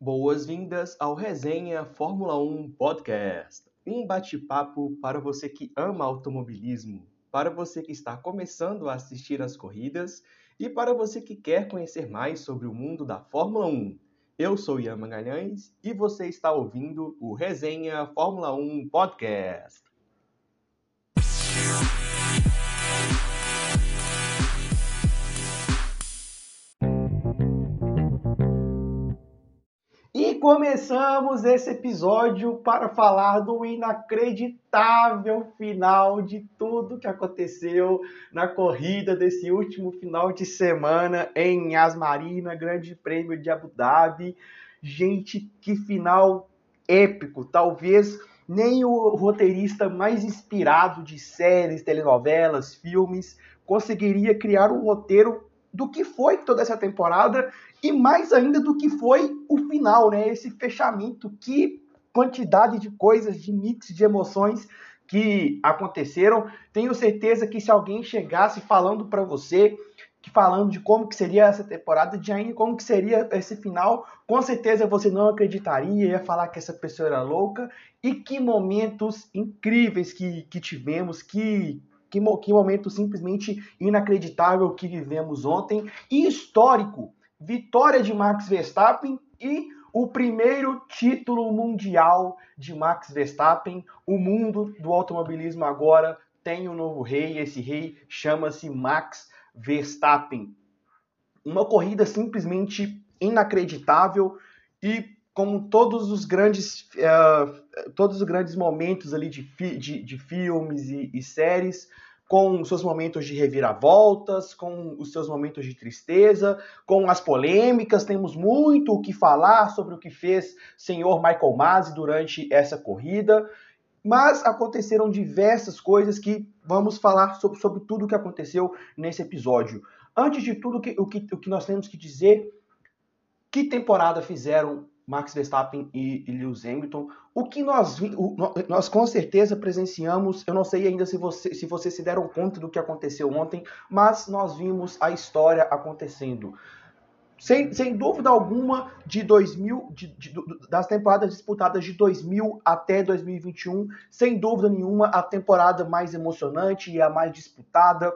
Boas-vindas ao Resenha Fórmula 1 Podcast. Um bate-papo para você que ama automobilismo, para você que está começando a assistir às corridas e para você que quer conhecer mais sobre o mundo da Fórmula 1. Eu sou Ian Magalhães e você está ouvindo o Resenha Fórmula 1 Podcast. Começamos esse episódio para falar do inacreditável final de tudo que aconteceu na corrida desse último final de semana em Asmarina, Grande Prêmio de Abu Dhabi. Gente, que final épico! Talvez nem o roteirista mais inspirado de séries, telenovelas, filmes conseguiria criar um roteiro do que foi toda essa temporada e mais ainda do que foi o final, né? Esse fechamento, que quantidade de coisas, de mix de emoções que aconteceram. Tenho certeza que se alguém chegasse falando para você, que falando de como que seria essa temporada, de ainda como que seria esse final, com certeza você não acreditaria, ia falar que essa pessoa era louca. E que momentos incríveis que, que tivemos, que que, que momento simplesmente inacreditável que vivemos ontem e histórico. Vitória de Max Verstappen e o primeiro título mundial de Max Verstappen. O mundo do automobilismo agora tem um novo rei. Esse rei chama-se Max Verstappen. Uma corrida simplesmente inacreditável e como todos os grandes, uh, todos os grandes momentos ali de, fi de, de filmes e, e, séries, com os seus momentos de reviravoltas, com os seus momentos de tristeza, com as polêmicas, temos muito o que falar sobre o que fez senhor Michael Masi durante essa corrida, mas aconteceram diversas coisas que vamos falar sobre, sobre tudo o que aconteceu nesse episódio. Antes de tudo, o que, o que, o que nós temos que dizer, que temporada fizeram Max Verstappen e, Lewis Hamilton. O que nós, nós com certeza presenciamos, eu não sei ainda se, você, se vocês se deram conta do que aconteceu ontem, mas nós vimos a história acontecendo. Sem, sem dúvida alguma, de 2000, de, de, das temporadas disputadas de 2000 até 2021, sem dúvida nenhuma, a temporada mais emocionante e a mais disputada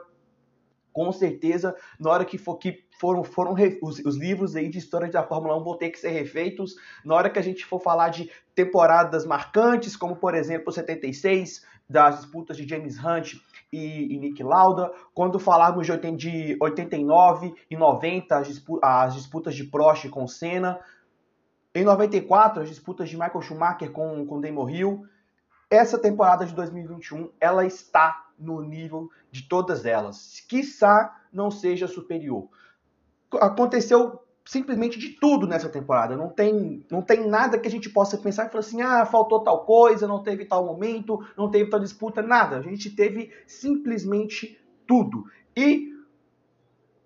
com certeza, na hora que for que foram, foram os, os, livros aí de história da Fórmula 1 vão ter que ser refeitos. Na hora que a gente for falar de temporadas marcantes, como por exemplo 76, das disputas de James Hunt e, e Nick Lauda, quando falarmos de, de 89 e 90, as, disputas, as disputas de Prost com Senna, em 94, as disputas de Michael Schumacher com, com Damon Hill, essa temporada de 2021 ela está no nível de todas elas. Quiçá não seja superior. Aconteceu simplesmente de tudo nessa temporada. Não tem, não tem nada que a gente possa pensar e falar assim: ah, faltou tal coisa, não teve tal momento, não teve tal disputa, nada. A gente teve simplesmente tudo. E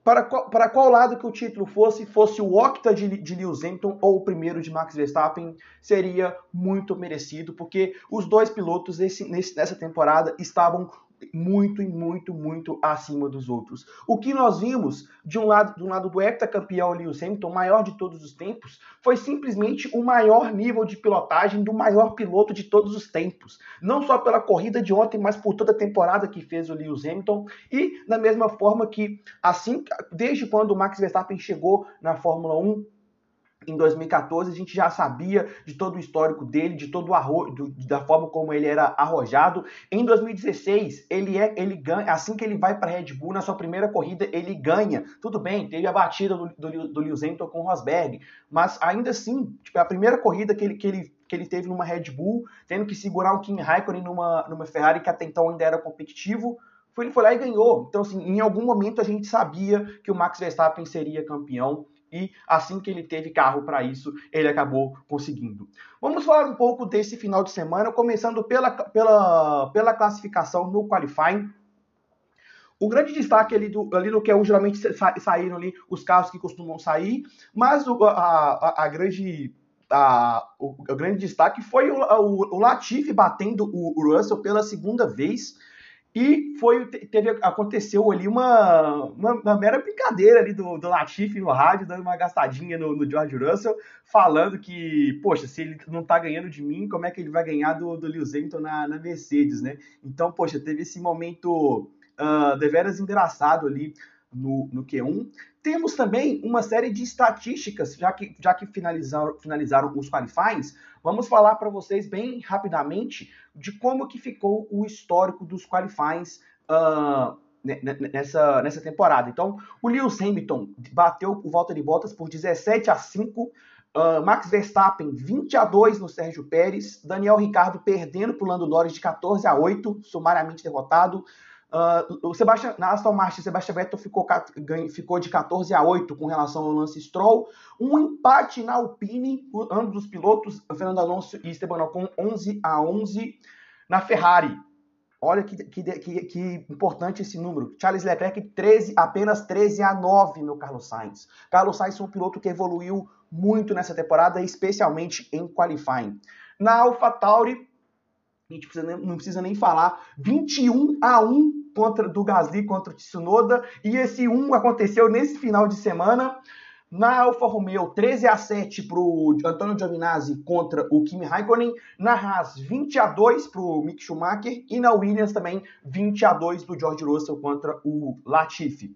para qual, para qual lado que o título fosse, fosse o octa de, de Lewis Hamilton ou o primeiro de Max Verstappen, seria muito merecido, porque os dois pilotos nesse, nessa temporada estavam muito e muito, muito acima dos outros. O que nós vimos de um lado do lado do heptacampeão Lewis Hamilton, maior de todos os tempos, foi simplesmente o maior nível de pilotagem do maior piloto de todos os tempos. Não só pela corrida de ontem, mas por toda a temporada que fez o Lewis Hamilton e da mesma forma que assim, desde quando o Max Verstappen chegou na Fórmula 1, em 2014 a gente já sabia de todo o histórico dele, de todo o arro... da forma como ele era arrojado. Em 2016 ele é, ele ganha, assim que ele vai para Red Bull na sua primeira corrida ele ganha. Tudo bem, teve a batida do, do, do Lewis Hamilton com o Rosberg, mas ainda assim, tipo, a primeira corrida que ele, que ele que ele teve numa Red Bull, tendo que segurar um Kimi Raikkonen numa, numa Ferrari que até então ainda era competitivo, foi, ele foi lá e ganhou. Então, assim, em algum momento a gente sabia que o Max Verstappen seria campeão e assim que ele teve carro para isso, ele acabou conseguindo. Vamos falar um pouco desse final de semana, começando pela, pela, pela classificação no qualifying. O grande destaque ali, do, ali no Q1, geralmente sa, saíram ali os carros que costumam sair, mas o, a, a, a grande a, o, o, grande destaque foi o, o, o Latifi batendo o Russell pela segunda vez E foi, teve, aconteceu ali uma, uma, uma mera brincadeira ali do, do Latifi no rádio, dando uma gastadinha no, no, George Russell, falando que, poxa, se ele não tá ganhando de mim, como é que ele vai ganhar do, do Lewis Hamilton na, na Mercedes, né? Então, poxa, teve esse momento uh, deveras engraçado ali no, no Q1. Temos também uma série de estatísticas, já que, já que finalizaram, finalizaram os qualifies, vamos falar para vocês bem rapidamente de como que ficou o histórico dos qualifies uh, nessa, nessa temporada. Então, o Lewis Hamilton bateu o Valtteri Bottas por 17 a 5, uh, ah, Max Verstappen 20 a 2 no Sérgio Pérez, Daniel Ricardo perdendo para o Lando Norris de 14 a 8, sumariamente derrotado, Uh, o Sebastian, na Aston Martin, Sebastian Vettel ficou, ficou de 14 a 8 com relação ao Lance Stroll. Um empate na Alpine, ambos os pilotos, Fernando Alonso e Esteban Ocon, 11 a 11 na Ferrari. Olha que, que, que, que, importante esse número. Charles Leclerc 13, apenas 13 a 9 no Carlos Sainz. Carlos Sainz é um piloto que evoluiu muito nessa temporada, especialmente em qualifying. Na AlphaTauri, a gente precisa, não precisa nem falar, 21 a 1 contra do Gasly contra o Tsunoda, e esse 1 aconteceu nesse final de semana. Na Alfa Romeo, 13 a 7 para o Antônio Giovinazzi contra o Kimi Raikkonen. Na Haas, 20 a 2 para o Mick Schumacher. E na Williams também, 20 a 2 do George Russell contra o Latifi.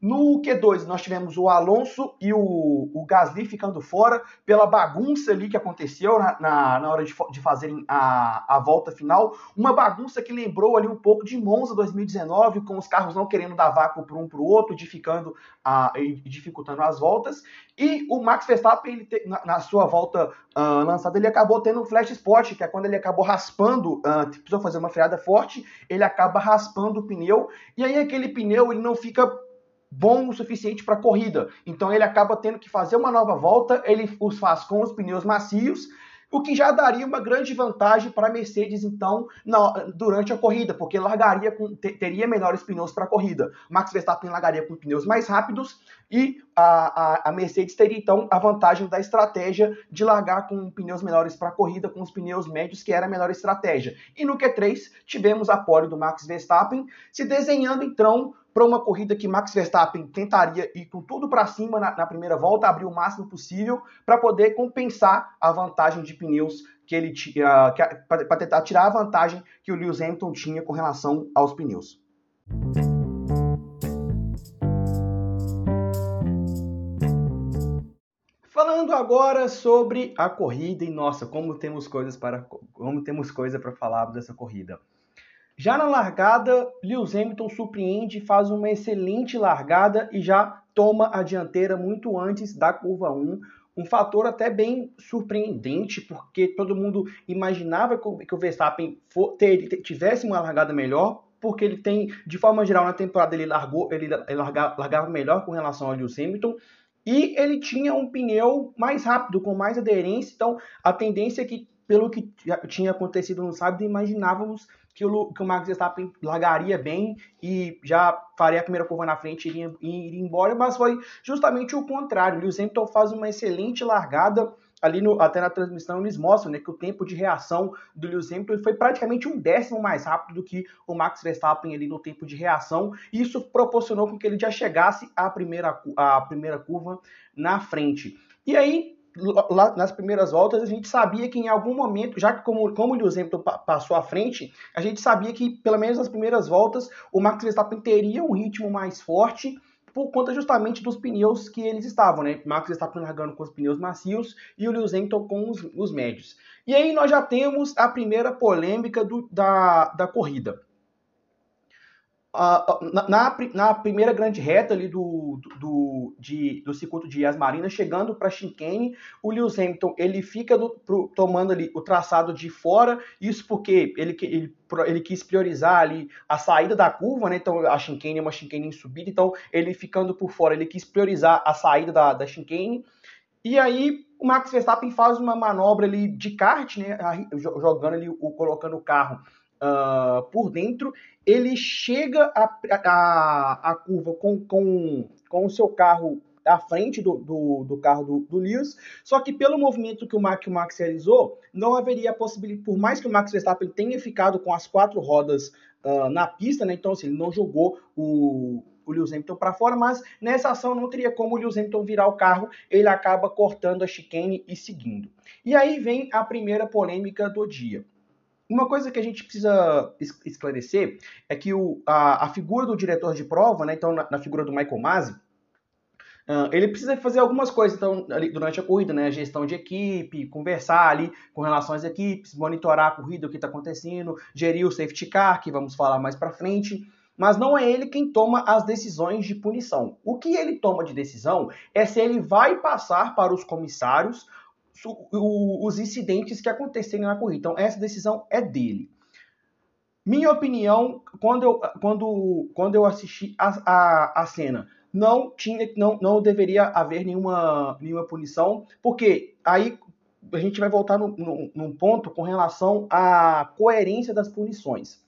No Q2, nós tivemos o Alonso e o, o Gasly ficando fora pela bagunça ali que aconteceu na, na, na hora de, de fazerem a, a volta final. Uma bagunça que lembrou ali um pouco de Monza 2019, com os carros não querendo dar vácuo para um para o outro, dificultando a, dificultando as voltas. E o Max Verstappen, ele te, na, na, sua volta uh, lançada, ele acabou tendo um flash spot, que é quando ele acabou raspando, uh, precisou fazer uma freada forte, ele acaba raspando o pneu, e aí aquele pneu ele não fica bom o suficiente para corrida. Então ele acaba tendo que fazer uma nova volta, ele os faz com os pneus macios, o que já daria uma grande vantagem para a Mercedes, então, na, durante a corrida, porque largaria com, teria melhores pneus para a corrida. Max Verstappen largaria com pneus mais rápidos e a, a, a, Mercedes teria, então, a vantagem da estratégia de largar com pneus menores para a corrida, com os pneus médios, que era a melhor estratégia. E no Q3, tivemos a pole do Max Verstappen, se desenhando, então, para uma corrida que Max Verstappen tentaria ir com tudo para cima na, na, primeira volta, abrir o máximo possível para poder compensar a vantagem de pneus que ele uh, para tentar tirar a vantagem que o Lewis Hamilton tinha com relação aos pneus. Falando agora sobre a corrida e nossa, como temos coisas para como temos coisa para falar dessa corrida. Já na largada, Lewis Hamilton surpreende, faz uma excelente largada e já toma a dianteira muito antes da curva 1. Um fator até bem surpreendente, porque todo mundo imaginava que o Verstappen tivesse uma largada melhor, porque ele tem, de forma geral, na temporada ele largou, ele largava, melhor com relação ao Lewis Hamilton. E ele tinha um pneu mais rápido, com mais aderência. Então, a tendência é que, pelo que tinha acontecido no sábado, imaginávamos que o, que o Max Verstappen largaria bem e já faria a primeira curva na frente e iria, iria embora, mas foi justamente o contrário. O Lewis Hamilton faz uma excelente largada ali no, até na transmissão eles mostram né, que o tempo de reação do Lewis Hamilton foi praticamente um décimo mais rápido do que o Max Verstappen ali no tempo de reação. E isso proporcionou com que ele já chegasse à primeira, à primeira curva na frente. E aí, lá nas primeiras voltas, a gente sabia que em algum momento, já que como, como o Lewis Hamilton passou à frente, a gente sabia que, pelo menos nas primeiras voltas, o Max Verstappen teria um ritmo mais forte por conta justamente dos pneus que eles estavam, né? Max Verstappen largando com os pneus macios e o Lewis Hamilton com os, os médios. E aí nós já temos a primeira polêmica do, da, da corrida. Uh, na, na, primeira grande reta ali do, do, de, do circuito de Yas Marina, chegando para Chicane, o Lewis Hamilton ele fica do, pro, tomando ali o traçado de fora, isso porque ele, ele, ele quis priorizar ali a saída da curva, né? Então a chicane é uma chicane em subida, então ele ficando por fora, ele quis priorizar a saída da, da. E aí o Max Verstappen faz uma manobra ali de kart, né? Jogando ali, colocando o carro uh, por dentro, ele chega a, a, a curva com, com, com o seu carro à frente do, do, do carro do, do, Lewis, só que pelo movimento que o, Max, o Max realizou, não haveria possibilidade, por mais que o Max Verstappen tenha ficado com as quatro rodas uh, na pista, né, então assim, ele não jogou o, o Lewis Hamilton para fora, mas nessa ação não teria como o Lewis Hamilton virar o carro, ele acaba cortando a chicane e seguindo. E aí vem a primeira polêmica do dia. Uma coisa que a gente precisa esclarecer é que o, a, a, figura do diretor de prova, né, então na, na figura do Michael Masi, uh, ele precisa fazer algumas coisas então, ali, durante a corrida, né, gestão de equipe, conversar ali com relação às equipes, monitorar a corrida, o que está acontecendo, gerir o safety car, que vamos falar mais para frente mas não é ele quem toma as decisões de punição. O que ele toma de decisão é se ele vai passar para os comissários os incidentes que acontecerem na corrida. Então, essa decisão é dele. Minha opinião, quando eu, quando, quando eu assisti a, a, a cena, não tinha, não, não deveria haver nenhuma, nenhuma punição, porque aí a gente vai voltar num, num ponto com relação à coerência das punições.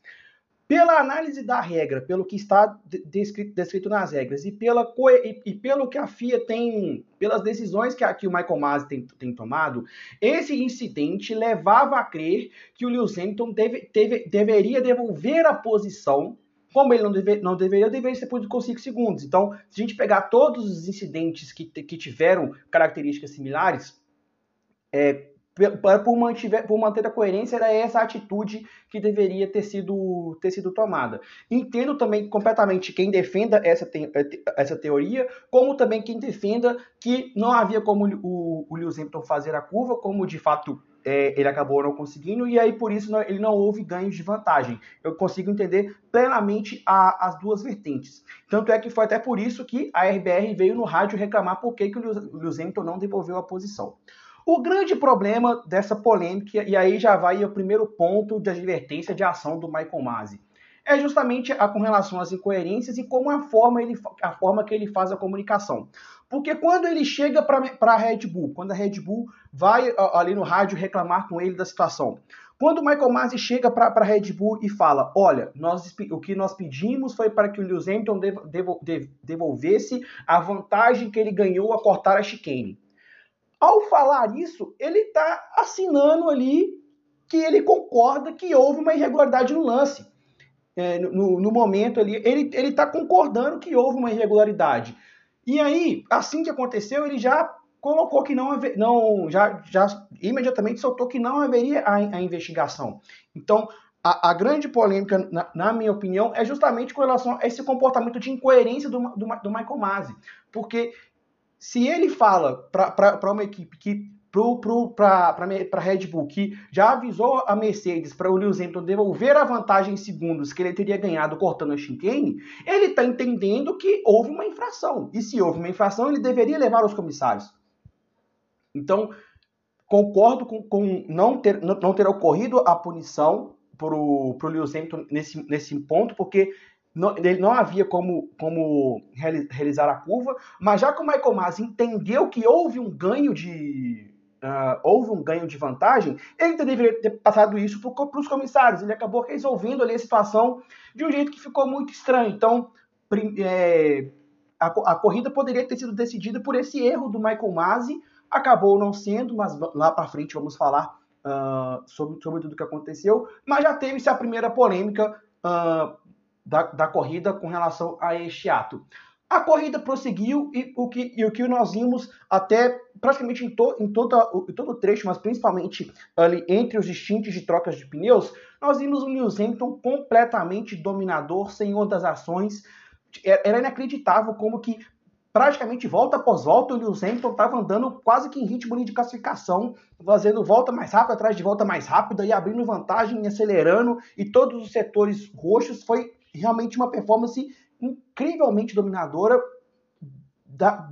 Pela análise da regra, pelo que está descrito, descrito nas regras e, pela, e, e, pelo que a FIA tem, pelas decisões que, que o Michael Masi tem, tem, tomado, esse incidente levava a crer que o Lewis Hamilton deve, deve, deveria devolver a posição como ele não, deve, não deveria, deveria ser por 5 segundos. Então, se a gente pegar todos os incidentes que, que tiveram características similares, é, por, mantiver, por manter a coerência, era essa atitude que deveria ter sido, ter sido tomada. Entendo também completamente quem defenda essa, te, essa teoria, como também quem defenda que não havia como o, o Lewis Hamilton fazer a curva, como de fato é, ele acabou não conseguindo, e aí por isso não, ele não houve ganhos de vantagem. Eu consigo entender plenamente a, as duas vertentes. Tanto é que foi até por isso que a RBR veio no rádio reclamar por que, que o Lewis Hamilton não devolveu a posição. O grande problema dessa polêmica, e aí já vai o primeiro ponto de advertência de ação do Michael Masi, é justamente a, com relação às incoerências e como a forma, ele, a forma que ele faz a comunicação. Porque quando ele chega para a Red Bull, quando a Red Bull vai ali no rádio reclamar com ele da situação, quando o Michael Masi chega para a Red Bull e fala: Olha, nós, o que nós pedimos foi para que o Lewis Hamilton devolvesse a vantagem que ele ganhou a cortar a chicane. Ao falar isso, ele está assinando ali que ele concorda que houve uma irregularidade no lance. É, no, no, momento ali, ele está concordando que houve uma irregularidade. E aí, assim que aconteceu, ele já colocou que não, não já, já imediatamente soltou que não haveria a, a investigação. Então, a, a, grande polêmica, na, na, minha opinião, é justamente com relação a esse comportamento de incoerência do, do, do Michael Masi. Porque se ele fala para uma equipe que para Red Bull, que já avisou a Mercedes para o Lewis Hamilton devolver a vantagem em segundos que ele teria ganhado cortando a chicane, ele está entendendo que houve uma infração. E se houve uma infração, ele deveria levar os comissários. Então, concordo com, com não, ter, não ter ocorrido a punição para o Lewis Hamilton nesse, nesse ponto, porque não, ele não havia como, como realizar a curva, mas já que o Michael Masi entendeu que houve um ganho de uh, houve um ganho de vantagem, ele deveria ter passado isso para os comissários. Ele acabou resolvendo ali a situação de um jeito que ficou muito estranho. Então, é, a, a, corrida poderia ter sido decidida por esse erro do Michael Masi, acabou não sendo, mas lá para frente vamos falar uh, sobre, sobre tudo o que aconteceu. Mas já teve-se a primeira polêmica. Uh, da, da corrida com relação a este ato. A corrida prosseguiu e o que, e o que nós vimos até praticamente em, to, em, toda, em todo o trecho, mas principalmente ali entre os instintos de trocas de pneus, nós vimos o Lewis Hamilton completamente dominador, senhor das ações. Era inacreditável como que praticamente volta após volta, o Lewis Hamilton estava andando quase que em ritmo de classificação, fazendo volta mais rápida atrás de volta mais rápida e abrindo vantagem, acelerando, e todos os setores roxos foi realmente uma performance incrivelmente dominadora.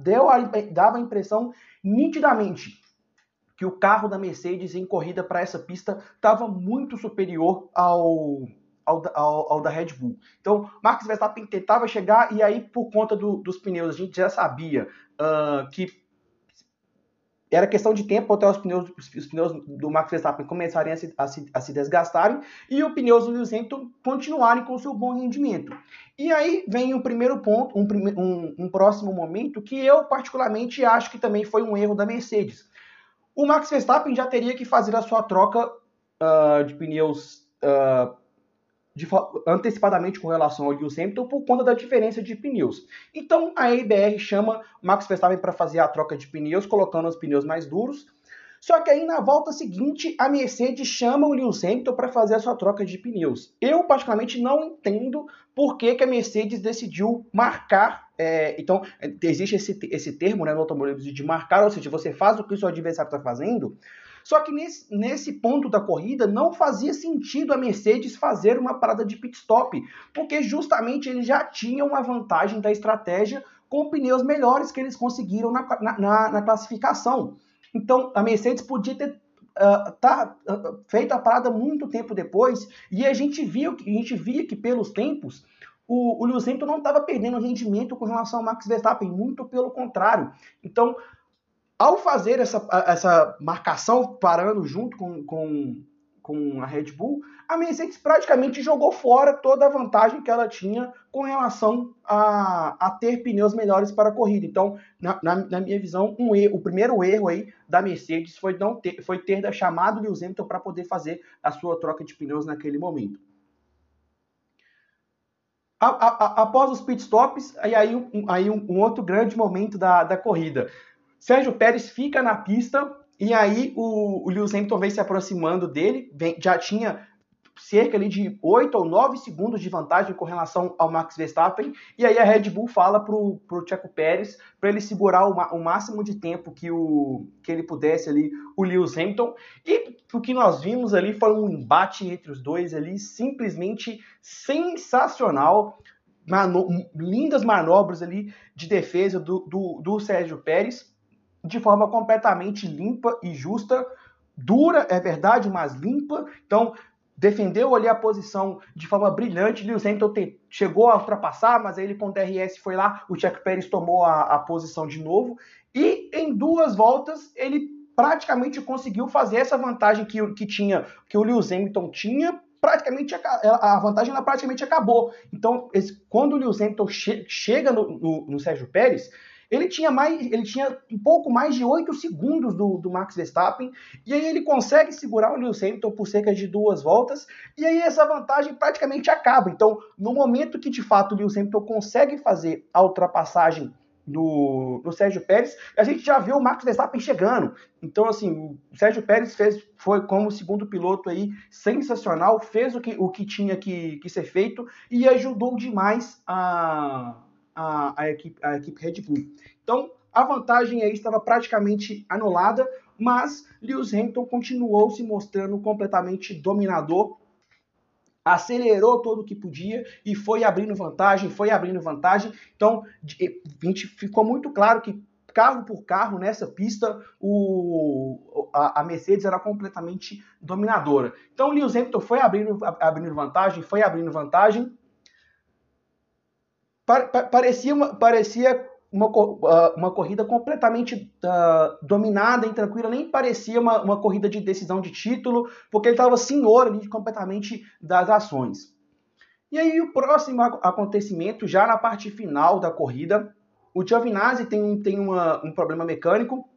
Deu a, dava a impressão nitidamente que o carro da Mercedes em corrida para essa pista estava muito superior ao, ao, ao, ao, da Red Bull. Então, Max Verstappen tentava chegar e aí, por conta do, dos pneus, a gente já sabia uh, que era questão de tempo até os pneus, os pneus do Max Verstappen começarem a se, a se, a se desgastarem e os pneus do Lewis Hamilton continuarem com seu bom rendimento. E aí vem o primeiro ponto, um, um, um, próximo momento que eu particularmente acho que também foi um erro da Mercedes. O Max Verstappen já teria que fazer a sua troca uh, de pneus uh, de, antecipadamente com relação ao Lewis Hamilton por conta da diferença de pneus. Então a EBR chama Max Verstappen para fazer a troca de pneus, colocando os pneus mais duros. Só que aí na volta seguinte a Mercedes chama o Lewis Hamilton para fazer a sua troca de pneus. Eu particularmente não entendo por que, que a Mercedes decidiu marcar. É, então existe esse, esse termo né, no automobilismo de marcar, ou seja, você faz o que o seu adversário está fazendo só que nesse, nesse ponto da corrida não fazia sentido a Mercedes fazer uma parada de pit stop, porque justamente eles já tinham a vantagem da estratégia com pneus melhores que eles conseguiram na, na, na classificação. Então a Mercedes podia ter uh, tá, uh, feito a parada muito tempo depois e a gente viu a gente via que pelos tempos o, o Lewis Hamilton não estava perdendo rendimento com relação ao Max Verstappen, muito pelo contrário. Então ao fazer essa, essa marcação parando junto com, com, com a Red Bull, a Mercedes praticamente jogou fora toda a vantagem que ela tinha com relação a, a ter pneus melhores para a corrida. Então, na, na, na minha visão, um erro, o primeiro erro aí da Mercedes foi, não ter, foi ter chamado Lewis Hamilton para poder fazer a sua troca de pneus naquele momento. A, a, após os pitstops, aí, aí, um, aí um, um outro grande momento da, da corrida. Sérgio Pérez fica na pista e aí o, o Lewis Hamilton vem se aproximando dele, vem, já tinha cerca ali de 8 ou 9 segundos de vantagem com relação ao Max Verstappen, e aí a Red Bull fala pro, pro Checo Pérez para ele segurar o, o, máximo de tempo que, o, que ele pudesse ali, o Lewis Hamilton, e o que nós vimos ali foi um embate entre os dois ali, simplesmente sensacional, Mano, lindas manobras ali de defesa do, do, do Sérgio Pérez, de forma completamente limpa e justa, dura, é verdade, mas limpa. Então, defendeu ali a posição de forma brilhante. Lewis Hamilton te, chegou a ultrapassar, mas aí ele com o DRS foi lá, o Checo Pérez tomou a, a posição de novo. E em duas voltas ele praticamente conseguiu fazer essa vantagem que, que tinha, que o Lewis Hamilton tinha, praticamente a vantagem ela praticamente acabou. Então, esse, quando o Lewis Hamilton che, chega no, no, no Sérgio Pérez, ele tinha mais, ele tinha um pouco mais de 8 segundos do, do Max Verstappen, e aí ele consegue segurar o Lewis Hamilton por cerca de duas voltas, e aí essa vantagem praticamente acaba. Então, no momento que de fato o Lewis Hamilton consegue fazer a ultrapassagem no, no Sérgio Pérez, a gente já viu o Max Verstappen chegando. Então, assim, o Sérgio Pérez fez, foi como segundo piloto aí, sensacional, fez o que, o que tinha que, que ser feito e ajudou demais a a, a, equipe, a equipe Red Bull. Então, a vantagem aí estava praticamente anulada, mas Lewis Hamilton continuou se mostrando completamente dominador, acelerou todo o que podia e foi abrindo vantagem, foi abrindo vantagem. Então, ficou muito claro que carro por carro nessa pista, o, a, a, Mercedes era completamente dominadora. Então, Lewis Hamilton foi abrindo, abrindo vantagem, foi abrindo vantagem, parecia uma, parecia uma, ah, uma corrida completamente uh, dominada e tranquila, nem parecia uma, uma corrida de decisão de título, porque ele estava senhor ali completamente das ações. E aí o próximo acontecimento, já na parte final da corrida, o Giovinazzi tem, tem uma, um problema mecânico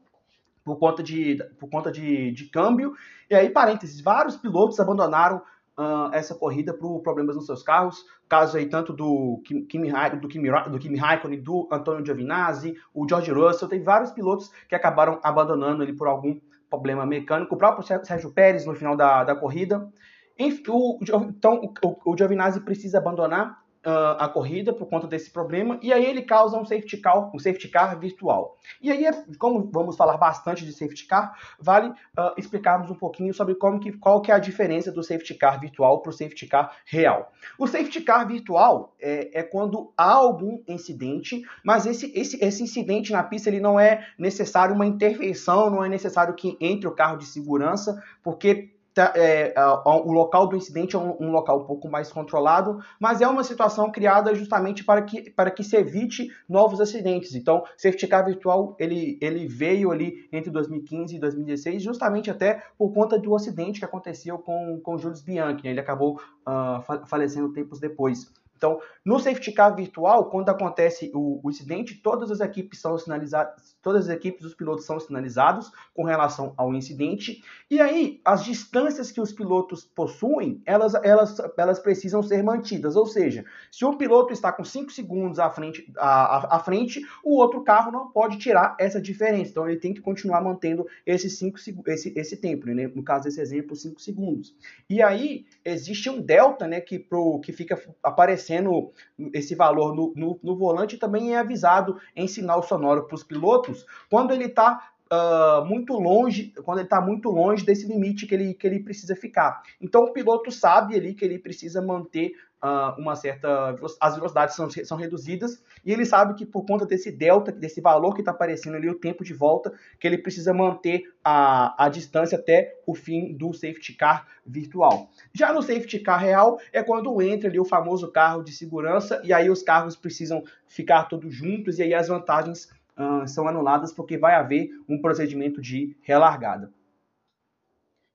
por conta, de, por conta de, de câmbio, e aí, parênteses, vários pilotos abandonaram uh, essa corrida por problemas nos seus carros. Caso aí tanto do Kimi, do Kimi, do Kimi Raikkonen, do Antonio Giovinazzi, o George Russell, tem vários pilotos que acabaram abandonando ele por algum problema mecânico. O próprio Sérgio Pérez no final da, da corrida. Enfim, o, então o, o Giovinazzi precisa abandonar uh, a corrida por conta desse problema, e aí ele causa um safety car, um safety car virtual. E aí, como vamos falar bastante de safety car, vale uh, explicarmos um pouquinho sobre como que, qual que é a diferença do safety car virtual para o safety car real. O safety car virtual é, é quando há algum incidente, mas esse, esse, esse incidente na pista ele não é necessário uma intervenção, não é necessário que entre o carro de segurança, porque tá, é, o local do incidente é um, um, local um pouco mais controlado, mas é uma situação criada justamente para que, para que se evite novos acidentes. Então, Safety Car Virtual ele, ele veio ali entre 2015 e 2016, justamente até por conta do acidente que aconteceu com, com Jules Bianchi. Né? Ele acabou uh, falecendo tempos depois. Então, no safety car virtual, quando acontece o, o, incidente, todas as equipes são sinalizadas, todas as equipes dos pilotos são sinalizados com relação ao incidente. E aí, as distâncias que os pilotos possuem, elas, elas, elas precisam ser mantidas. Ou seja, se um piloto está com 5 segundos à frente, à, à, frente, o outro carro não pode tirar essa diferença. Então, ele tem que continuar mantendo esse, cinco, esse, esse tempo, né? no caso desse exemplo, 5 segundos. E aí, existe um delta né, que, pro, que fica aparecendo aparecendo esse valor no, no, no volante também é avisado em sinal sonoro para os pilotos quando ele está Uh, muito longe, quando ele está muito longe desse limite que ele, que ele precisa ficar. Então o piloto sabe ali que ele precisa manter uh, uma certa. As velocidades são, são reduzidas e ele sabe que por conta desse delta, desse valor que está aparecendo ali, o tempo de volta, que ele precisa manter a, a distância até o fim do safety car virtual. Já no safety car real é quando entra ali o famoso carro de segurança e aí os carros precisam ficar todos juntos e aí as vantagens uh, são anuladas porque vai haver um procedimento de relargada.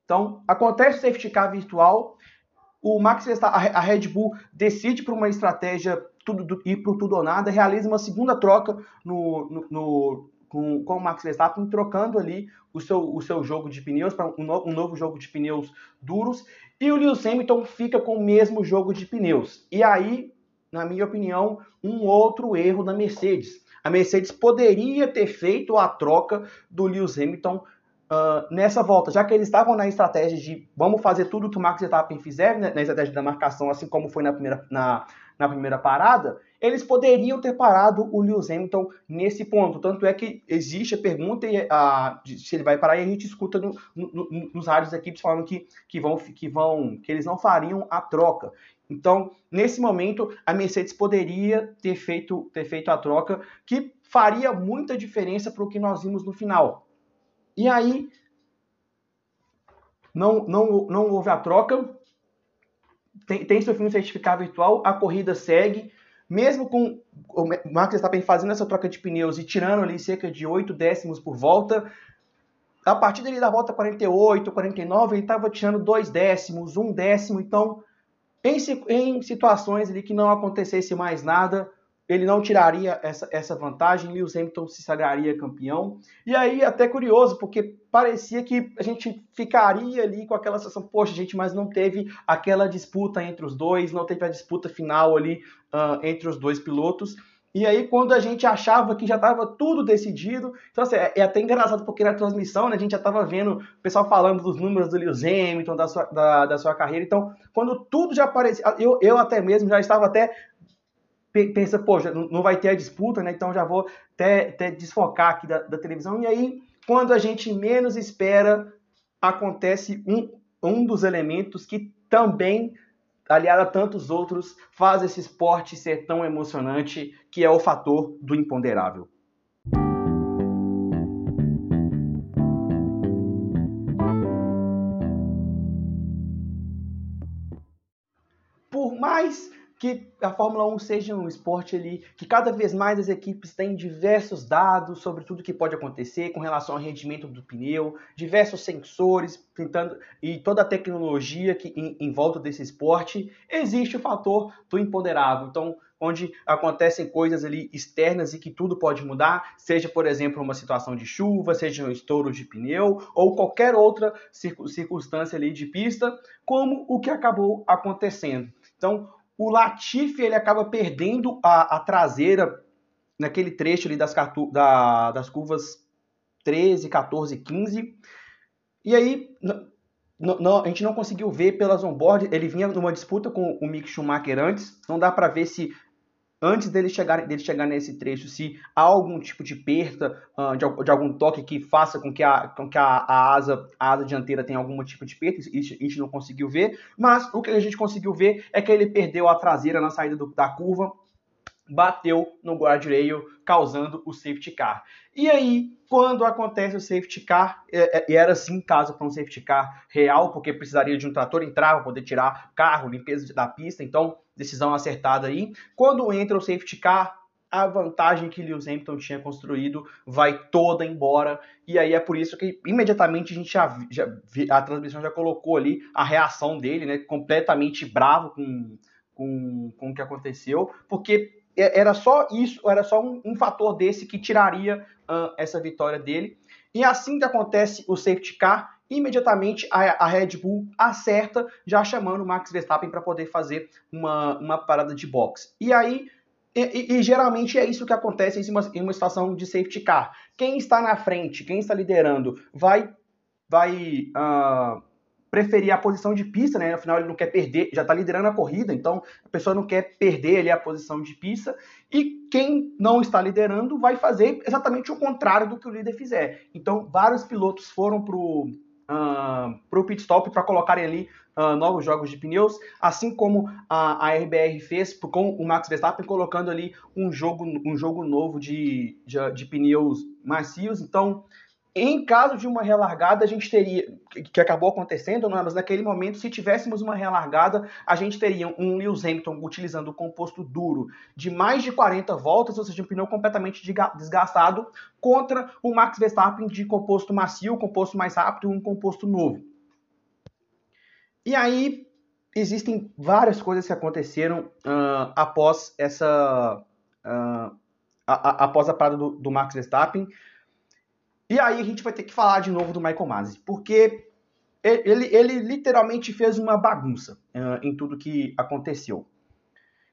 Então, acontece o safety car virtual, o Max a Red Bull decide por uma estratégia tudo, ir para tudo ou nada, realiza uma segunda troca no, no, no com, com o Max Verstappen, trocando ali o seu, o seu jogo de pneus para um, no, um novo jogo de pneus duros, e o Lewis Hamilton fica com o mesmo jogo de pneus. E aí, na minha opinião, um outro erro da Mercedes. A Mercedes poderia ter feito a troca do Lewis Hamilton uh, nessa volta, já que eles estavam na estratégia de vamos fazer tudo que o Max Verstappen fizer, né, na estratégia da marcação, assim como foi na primeira, na, na primeira parada, eles poderiam ter parado o Lewis Hamilton nesse ponto. Tanto é que existe a pergunta se ele vai parar e a gente escuta no, no, nos rádios das equipes falando que, que, vão, que, vão, que eles não fariam a troca. Então, nesse momento, a Mercedes poderia ter feito, ter feito a troca, que faria muita diferença para o que nós vimos no final. E aí, não, não, não houve a troca, tem, tem seu fim certificado virtual, a corrida segue, mesmo com o Max Verstappen fazendo essa troca de pneus e tirando ali cerca de 8 décimos por volta, a partir dele da volta 48, 49, ele estava tirando 2 décimos, 1 um décimo, então em, em situações ali que não acontecesse mais nada, ele não tiraria essa, essa vantagem, Lewis Hamilton se sagraria campeão. E aí, até curioso, porque parecia que a gente ficaria ali com aquela sensação, poxa, gente, mas não teve aquela disputa entre os dois, não teve a disputa final ali uh, entre os dois pilotos. E aí, quando a gente achava que já estava tudo decidido, então assim, é, é, até engraçado porque na transmissão né, a gente já estava vendo o pessoal falando dos números do Lewis Hamilton, da sua, da, da sua carreira. Então, quando tudo já aparecia, eu, eu até mesmo já estava até pensa, poxa, não vai ter a disputa, né? Então já vou até, até desfocar aqui da, da, televisão. E aí, quando a gente menos espera, acontece um, um dos elementos que também, aliado a tantos outros, faz esse esporte ser tão emocionante, que é o fator do imponderável. Que a Fórmula 1 seja um esporte ali que cada vez mais as equipes têm diversos dados sobre tudo que pode acontecer com relação ao rendimento do pneu, diversos sensores tentando e toda a tecnologia que em, em volta desse esporte, existe o fator do imponderável. Então, onde acontecem coisas ali externas e que tudo pode mudar, seja, por exemplo, uma situação de chuva, seja um estouro de pneu ou qualquer outra circunstância ali de pista, como o que acabou acontecendo. Então, o Latifi ele acaba perdendo a, a traseira naquele trecho ali das, da, das curvas 13, 14, 15. E aí a gente não conseguiu ver pelas onboard. Ele vinha numa disputa com o Mick Schumacher antes. Não dá para ver se antes dele chegar, dele chegar nesse trecho, se há algum tipo de perda, uh, de, de, algum toque que faça com que, a, com que a, a, asa, a asa dianteira tenha algum tipo de perda, isso a gente não conseguiu ver, mas o que a gente conseguiu ver é que ele perdeu a traseira na saída do, da curva, bateu no guardrail, causando o safety car. E aí, quando acontece o safety car, é, é, e era assim caso para um safety car real, porque precisaria de um trator entrar para poder tirar carro, limpeza da pista, então decisão acertada aí. Quando entra o safety car, a vantagem que Lewis Hamilton tinha construído vai toda embora. E aí é por isso que imediatamente a gente já, já a transmissão já colocou ali a reação dele, né? Completamente bravo com, com, com o que aconteceu, porque era só isso, era só um, um fator desse que tiraria uh, essa vitória dele. E assim que acontece o safety car, imediatamente a, a Red Bull acerta, já chamando o Max Verstappen para poder fazer uma, uma parada de boxe. E aí, e, e, e, geralmente é isso que acontece em uma, em uma situação de safety car. Quem está na frente, quem está liderando, vai, vai uh, preferir a posição de pista, né? Afinal, ele não quer perder, já está liderando a corrida, então a pessoa não quer perder ali a posição de pista. E quem não está liderando vai fazer exatamente o contrário do que o líder fizer. Então, vários pilotos foram para o uh, pro pit stop para colocarem ali uh, novos jogos de pneus, assim como a, a RBR fez com o Max Verstappen colocando ali um jogo, um jogo novo de, de, de pneus macios. Então, em caso de uma relargada, a gente teria, que acabou acontecendo, não, é? mas naquele momento, se tivéssemos uma relargada, a gente teria um Lewis Hamilton utilizando o composto duro de mais de 40 voltas, ou seja, um pneu completamente desgastado, contra o Max Verstappen de composto macio, composto mais rápido, um composto novo. E aí, existem várias coisas que aconteceram uh, após essa. Uh, a, a, após a parada do, do Max Verstappen. E aí a gente vai ter que falar de novo do Michael Masi, porque ele, ele literalmente fez uma bagunça uh, em tudo que aconteceu.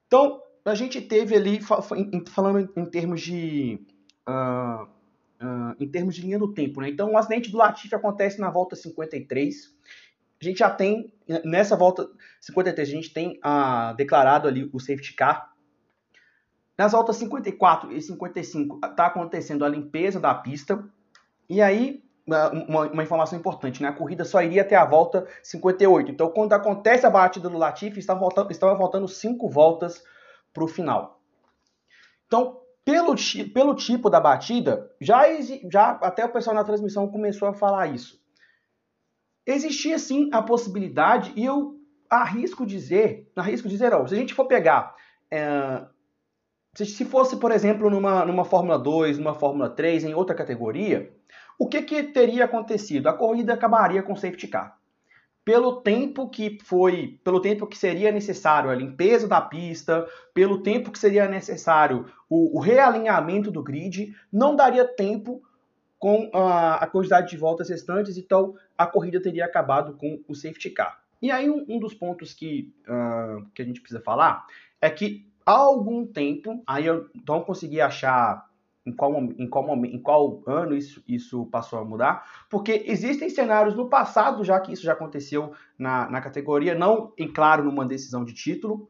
Então, a gente teve ali, falando em termos de. Uh, uh, em termos de linha do tempo, né? Então, o acidente do Latifi acontece na volta 53. A gente já tem, nessa volta 53, a gente tem uh, declarado ali o safety car. Nas voltas 54 e 55, está acontecendo a limpeza da pista. E aí, uma, uma, informação importante, né? A corrida só iria até a volta 58. Então, quando acontece a batida do Latifi, estava faltando, estava faltando cinco voltas para o final. Então, pelo, pelo tipo da batida, já, já até o pessoal na transmissão começou a falar isso. Existia sim a possibilidade, e eu arrisco dizer, arrisco dizer, ó, se a gente for pegar é, se fosse, por exemplo, numa, numa Fórmula 2, numa Fórmula 3, em outra categoria, o que, que teria acontecido? A corrida acabaria com safety car. Pelo tempo que foi, pelo tempo que seria necessário a limpeza da pista, pelo tempo que seria necessário o, o realinhamento do grid, não daria tempo com a, a, quantidade de voltas restantes, então a corrida teria acabado com o safety car. E aí um, um dos pontos que, uh, que a gente precisa falar é que há algum tempo, aí eu não consegui achar em qual, em qual, em qual ano isso, isso passou a mudar, porque existem cenários no passado, já que isso já aconteceu na, na categoria, não, em claro, numa decisão de título.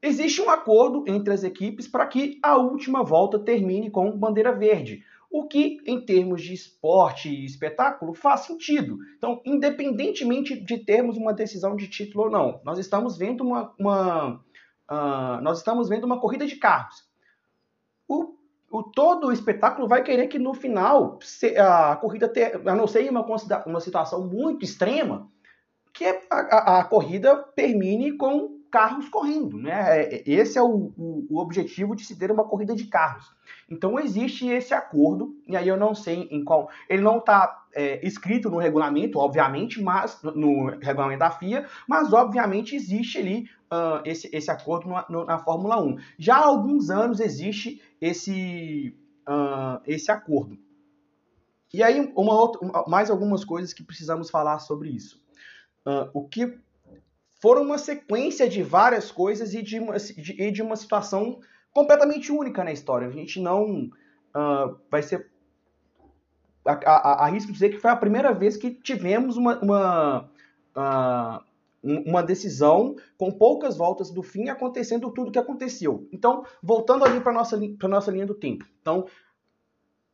Existe um acordo entre as equipes para que a última volta termine com bandeira verde, o que, em termos de esporte e espetáculo, faz sentido. Então, independentemente de termos uma decisão de título ou não, nós estamos vendo uma, uma uh, nós estamos vendo uma corrida de carros. O o, todo o espetáculo vai querer que no final a corrida, ter, a não ser uma, uma situação muito extrema, que a, a, a, corrida termine com carros correndo. Né? É, é, esse é o, o, o, objetivo de se ter uma corrida de carros. Então existe esse acordo, e aí eu não sei em qual. Ele não está é, escrito no regulamento, obviamente, mas no regulamento da FIA, mas obviamente existe ali uh, esse, esse acordo no, na Fórmula 1. Já há alguns anos existe esse, uh, esse acordo. E aí, uma outra, mais algumas coisas que precisamos falar sobre isso. Uh, o que foram uma sequência de várias coisas e de uma, de, de uma situação completamente única na história. A gente não uh, vai ser. Arrisco dizer que foi a primeira vez que tivemos uma, uma, uh, uma decisão com poucas voltas do fim acontecendo tudo o que aconteceu. Então, voltando ali para a nossa, nossa linha do tempo. Então,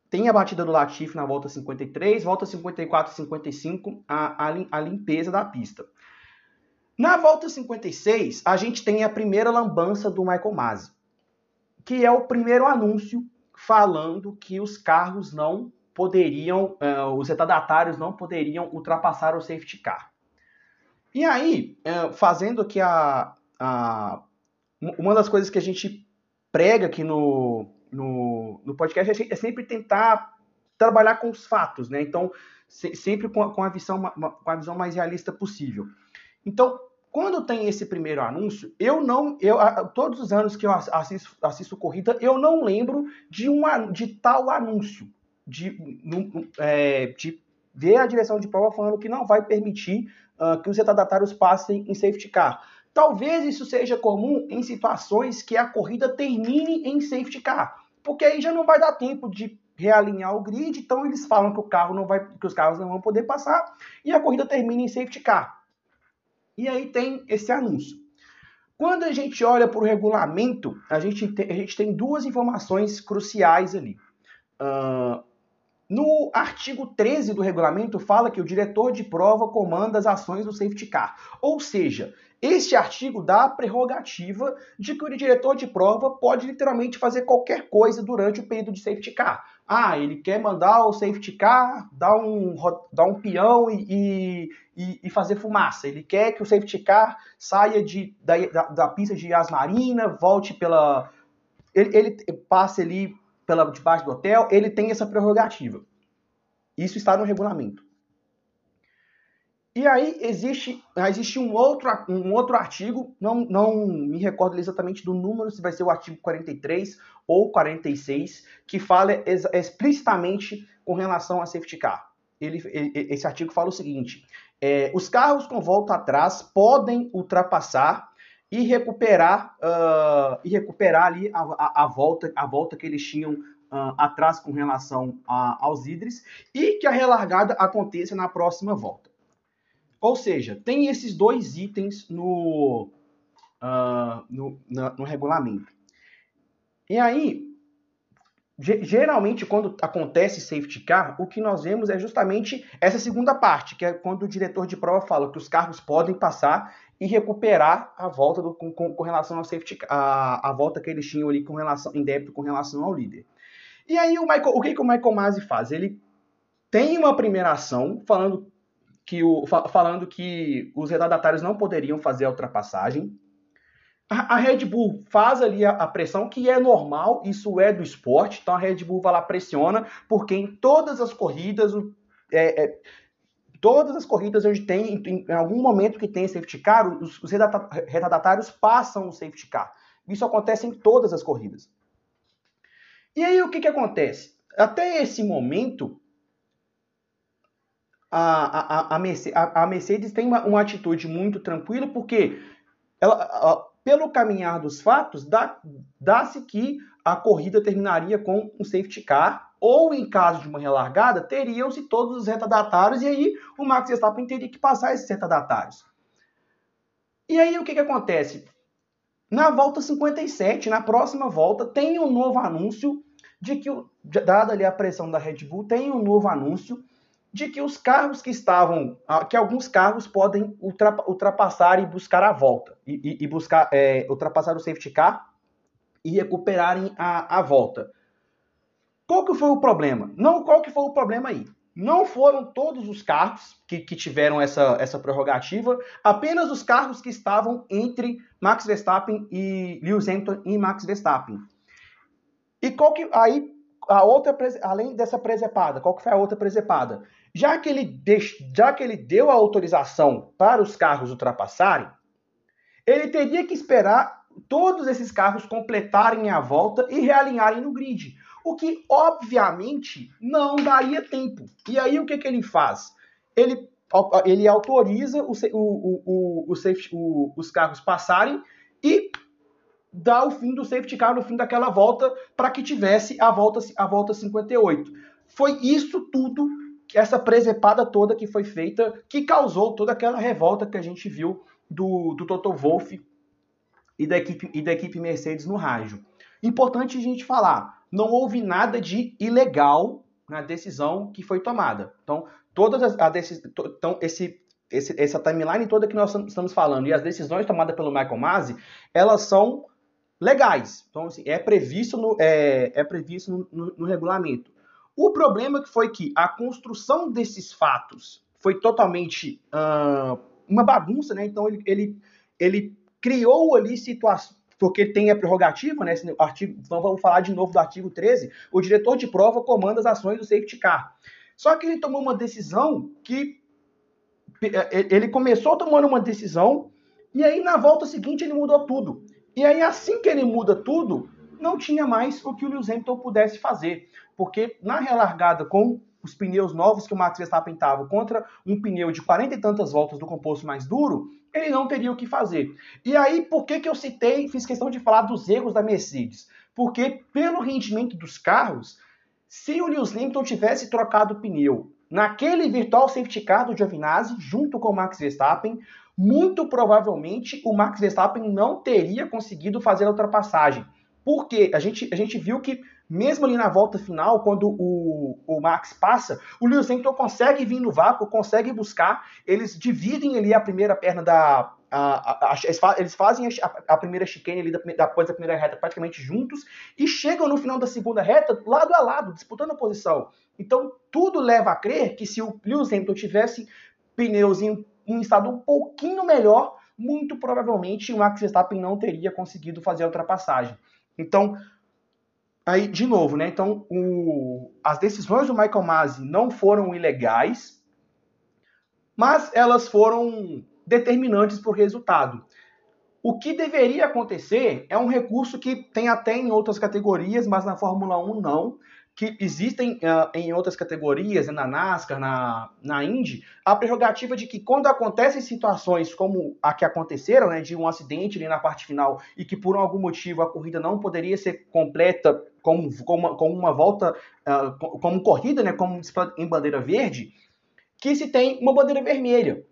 tem a batida do Latifi na volta 53, volta 54 e 55, a, a, a limpeza da pista. Na volta 56, a gente tem a primeira lambança do Michael Masi. que é o primeiro anúncio falando que os carros não poderiam, uh, os retardatários não poderiam ultrapassar o safety car. E aí, uh, fazendo aqui a, a, uma das coisas que a gente prega aqui no, no, no podcast é sempre tentar trabalhar com os fatos, né? Então, se, sempre com a, com, a visão, com a visão mais realista possível. Então, quando tem esse primeiro anúncio, eu não, eu todos os anos que eu assisto, assisto corrida, eu não lembro de um de tal anúncio, de, é, de ver a direção de prova falando que não vai permitir uh, que os retardatários passem em safety car. Talvez isso seja comum em situações que a corrida termine em safety car, porque aí já não vai dar tempo de realinhar o grid, então eles falam que o carro não vai, que os carros não vão poder passar e a corrida termina em safety car. E aí tem esse anúncio. Quando a gente olha para o regulamento, a gente, tem, a gente tem duas informações cruciais ali. Uh, no artigo 13 do regulamento, fala que o diretor de prova comanda as ações do safety car. Ou seja, este artigo dá a prerrogativa de que o diretor de prova pode literalmente fazer qualquer coisa durante o período de safety car. Ah, ele quer mandar o safety car dar um, dar um peão e, e, e fazer fumaça. Ele quer que o safety car saia de, da, da, pista de Asmarina, volte pela. Ele, ele passe ali pela debaixo do hotel, ele tem essa prerrogativa. Isso está no regulamento. E aí existe, existe um, outro, um outro artigo, não, não me recordo exatamente do número, se vai ser o artigo 43 ou 46, que fala ex explicitamente com relação a safety car. Ele, ele, esse artigo fala o seguinte: é, os carros com volta atrás podem ultrapassar e recuperar uh, e recuperar ali a, a, a, volta a volta que eles tinham uh, atrás com relação a, aos hidres e que a relargada aconteça na próxima volta. Ou seja, tem esses dois itens no, uh, no, na, no regulamento. E aí, geralmente, quando acontece safety car, o que nós vemos é justamente essa segunda parte, que é quando o diretor de prova fala que os carros podem passar e recuperar a volta do, com, com, relação ao safety car, a, a volta que eles tinham ali com relação, em débito com relação ao líder. E aí o, Michael, o que, que o Michael Masi faz? Ele tem uma primeira ação falando que o, falando que os retardatários não poderiam fazer a ultrapassagem. A, a Red Bull faz ali a, a, pressão, que é normal, isso é do esporte, então a Red Bull vai lá, pressiona, porque em todas as corridas, é, é, todas as corridas onde tem, em, em, algum momento que tem safety car, os, os retardatários passam o safety car. Isso acontece em todas as corridas. E aí o que, que acontece? Até esse momento, a, a, a, Mercedes, a, Mercedes tem uma, uma, atitude muito tranquila, porque ela, a, pelo caminhar dos fatos, dá-se que a corrida terminaria com um safety car, ou em caso de uma relargada, teriam-se todos os retardatários, e aí o Max Verstappen teria que passar esses retardatários. E aí o que, que acontece? Na volta 57, na próxima volta, tem um novo anúncio de que, dada ali a pressão da Red Bull, tem um novo anúncio de que os carros que estavam, que alguns carros podem ultrapassar e buscar a volta, e, e buscar é, ultrapassar o safety car e recuperarem a, a volta. Qual que foi o problema? Não, qual que foi o problema aí? Não foram todos os carros que, que tiveram essa, essa prerrogativa, apenas os carros que estavam entre Max Verstappen e Lewis Hamilton e Max Verstappen. E qual que aí a outra além dessa presepada, qual que foi a outra presepada? Já que ele, deix, já que ele deu a autorização para os carros ultrapassarem, ele teria que esperar todos esses carros completarem a volta e realinharem no grid. O que, obviamente, não daria tempo. E aí, o que, que ele faz? Ele, ele autoriza o, o, o, safety, os carros passarem e dá o fim do safety car no fim daquela volta para que tivesse a volta, a volta 58. Foi isso tudo essa presepada toda que foi feita, que causou toda aquela revolta que a gente viu do, do Toto Wolff e da, equipe, e da equipe Mercedes no rádio. Importante a gente falar, não houve nada de ilegal na decisão que foi tomada. Então, todas as, a então, esse, esse, essa timeline toda que nós estamos falando e as decisões tomadas pelo Michael Masi, elas são legais. Então, assim, é previsto no, é, é previsto no, no, no regulamento. O problema foi que a construção desses fatos foi totalmente uh, uma bagunça, né? Então ele, ele, ele criou ali situações, porque tem a prerrogativa, né? Artigo, então vamos falar de novo do artigo 13, o diretor de prova comanda as ações do safety car. Só que ele tomou uma decisão que é, ele começou tomando uma decisão e aí na volta seguinte ele mudou tudo. E aí assim que ele muda tudo, não tinha mais o que o Lewis Hamilton pudesse fazer, porque na relargada com os pneus novos que o Max Verstappen estava contra um pneu de 40 e tantas voltas do composto mais duro, ele não teria o que fazer. E aí, por que, que eu citei, fiz questão de falar dos erros da Mercedes? Porque, pelo rendimento dos carros, se o Lewis Hamilton tivesse trocado o pneu naquele virtual safety car do Giovinazzi, junto com o Max Verstappen, muito provavelmente o Max Verstappen não teria conseguido fazer a ultrapassagem. Porque a gente, a gente viu que mesmo ali na volta final, quando o, o Max passa, o Lewis Hamilton consegue vir no vácuo, consegue buscar, eles dividem ali a primeira perna da. A, a, a, eles fazem a, primeira chicane ali depois da primeira reta praticamente juntos e chegam no final da segunda reta lado a lado, disputando a posição. Então tudo leva a crer que se o Lewis Hamilton tivesse pneus em um estado um pouquinho melhor, muito provavelmente o Max Verstappen não teria conseguido fazer a ultrapassagem. Então, Aí, de novo, né? Então, o, as decisões do Michael Masi não foram ilegais, mas elas foram determinantes para o resultado. O que deveria acontecer é um recurso que tem até em outras categorias, mas na Fórmula 1 não, que existem uh, em outras categorias, na NASCAR, na, na Indy, a prerrogativa de que quando acontecem situações como a que aconteceram, né, de um acidente ali na parte final e que por algum motivo a corrida não poderia ser completa como, como, como uma volta, uh, como corrida, né, como em bandeira verde, que se tem uma bandeira vermelha.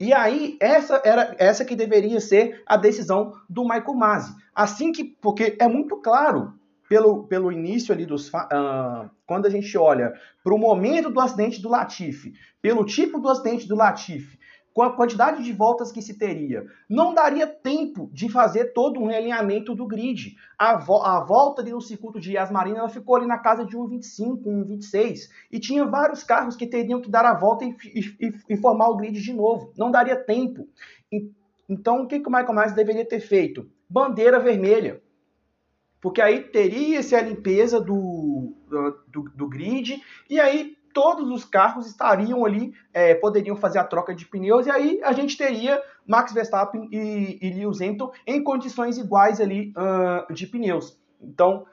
E aí, essa era essa que deveria ser a decisão do Michael Masi. Assim que, porque é muito claro pelo, pelo início ali dos. Uh, quando a gente olha para o momento do acidente do Latifi, pelo tipo do acidente do Latifi, com a quantidade de voltas que se teria, não daria tempo de fazer todo um realinhamento do grid. A, vo a volta ali no circuito de Yas Marina ela ficou ali na casa de 1,25, 1,26, e tinha vários carros que teriam que dar a volta e, e, e formar o grid de novo. Não daria tempo. E, então, o que, que o Michael Myers deveria ter feito? Bandeira vermelha porque aí teria-se a limpeza do, do, do, grid, e aí todos os carros estariam ali, é, poderiam fazer a troca de pneus, e aí a gente teria Max Verstappen e, e Lewis Hamilton em condições iguais ali uh, de pneus. Então,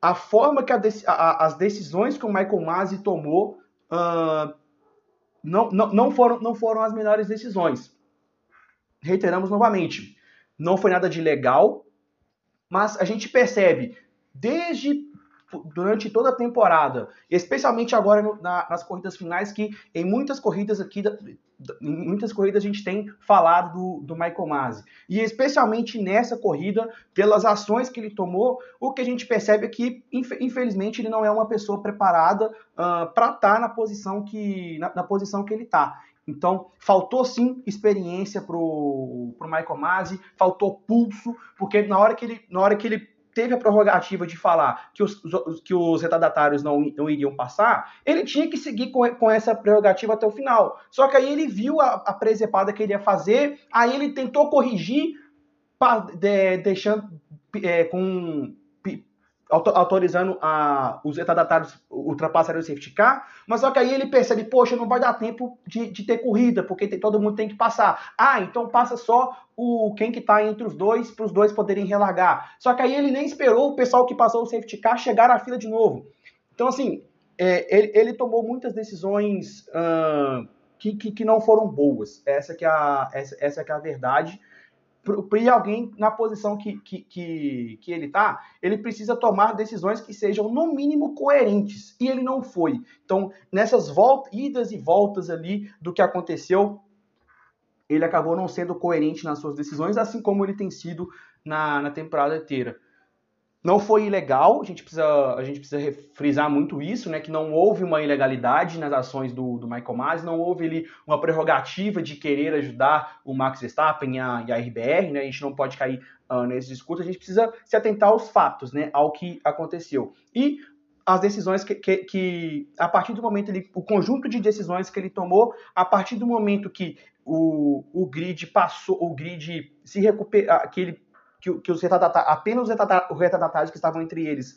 a forma que a, a, as decisões que o Michael Masi tomou uh, não, não, não, foram, não foram as melhores decisões. Reiteramos novamente, não foi nada de legal, mas a gente percebe desde durante toda a temporada, especialmente agora no, na, nas corridas finais, que em muitas corridas aqui, em muitas corridas a gente tem falado do, do Michael Masi. E especialmente nessa corrida, pelas ações que ele tomou, o que a gente percebe é que, infelizmente, ele não é uma pessoa preparada uh, para estar tá na posição que na, na posição que ele está. Então, faltou sim experiência pro, pro Michael Masi, faltou pulso, porque na hora que ele, na hora que ele teve a prerrogativa de falar que os, que os retardatários não, não iriam passar, ele tinha que seguir com, com essa prerrogativa até o final. Só que aí ele viu a, a presepada que ele ia fazer, aí ele tentou corrigir, de, deixando é, com autorizando a, os retardatários ultrapassarem o safety car, mas só que aí ele percebe, poxa, não vai dar tempo de, de ter corrida, porque tem, todo mundo tem que passar. Ah, então passa só o quem que tá entre os dois, para os dois poderem relargar. Só que aí ele nem esperou o pessoal que passou o safety car chegar à fila de novo. Então, assim, é, ele, ele, tomou muitas decisões que, que, que, não foram boas. Essa que é a, essa, essa que é a verdade e alguém na posição que, que, que, que ele está, ele precisa tomar decisões que sejam, no mínimo, coerentes. E ele não foi. Então, nessas voltas, idas e voltas ali do que aconteceu, ele acabou não sendo coerente nas suas decisões, assim como ele tem sido na, na temporada inteira. Não foi ilegal, a gente precisa, a gente precisa frisar muito isso, né? Que não houve uma ilegalidade nas ações do, do Michael Masi, não houve ali uma prerrogativa de querer ajudar o Max Verstappen e a, e a RBR, né? A gente não pode cair uh, nesse discurso, a gente precisa se atentar aos fatos, né? Ao que aconteceu. E as decisões que, que, que, a partir do momento ele, o conjunto de decisões que ele tomou a partir do momento que o, o grid passou o grid se recupera que ele que, que os retardatários, apenas os retardatários que estavam entre eles,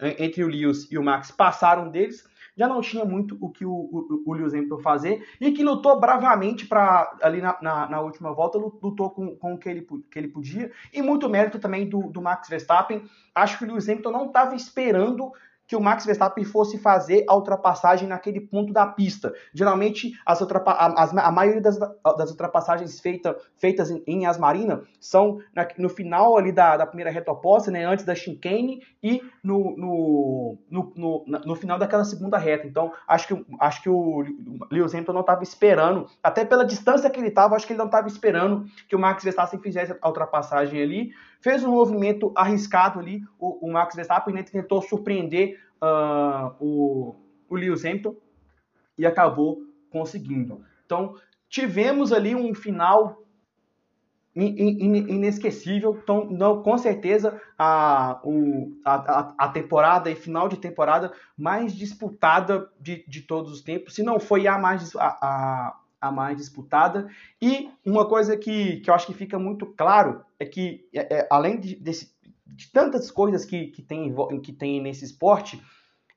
entre o Lewis e o Max, passaram deles, já não tinha muito o que o, o, o Lewis Hamilton fazer, e que lutou bravamente para ali na, na, na, última volta, lutou com, com o que ele, que ele podia, e muito mérito também do, do Max Verstappen. Acho que o Lewis Hamilton não estava esperando que o Max Verstappen fosse fazer a ultrapassagem naquele ponto da pista. Geralmente, as ultrapa as, a maioria das, das ultrapassagens feita, feitas em, em Asmarina são na, no final ali da, da primeira reta oposta, né, antes da chicane e no, no, no, no, no final daquela segunda reta. Então, acho que, acho que o Lewis Hamilton não estava esperando, até pela distância que ele estava, acho que ele não estava esperando que o Max Verstappen fizesse a ultrapassagem ali. Fez um movimento arriscado ali, o, o Max Verstappen né, tentou surpreender uh, o, o Lewis Hamilton e acabou conseguindo. Então, tivemos ali um final inesquecível. Então, não, com certeza, a, o, a, a temporada e final de temporada mais disputada de, de todos os tempos, se não foi a mais, a, a, a mais disputada. E uma coisa que, que eu acho que fica muito claro é que, é, é, além de, desse, de tantas coisas que, que, tem, que tem nesse esporte,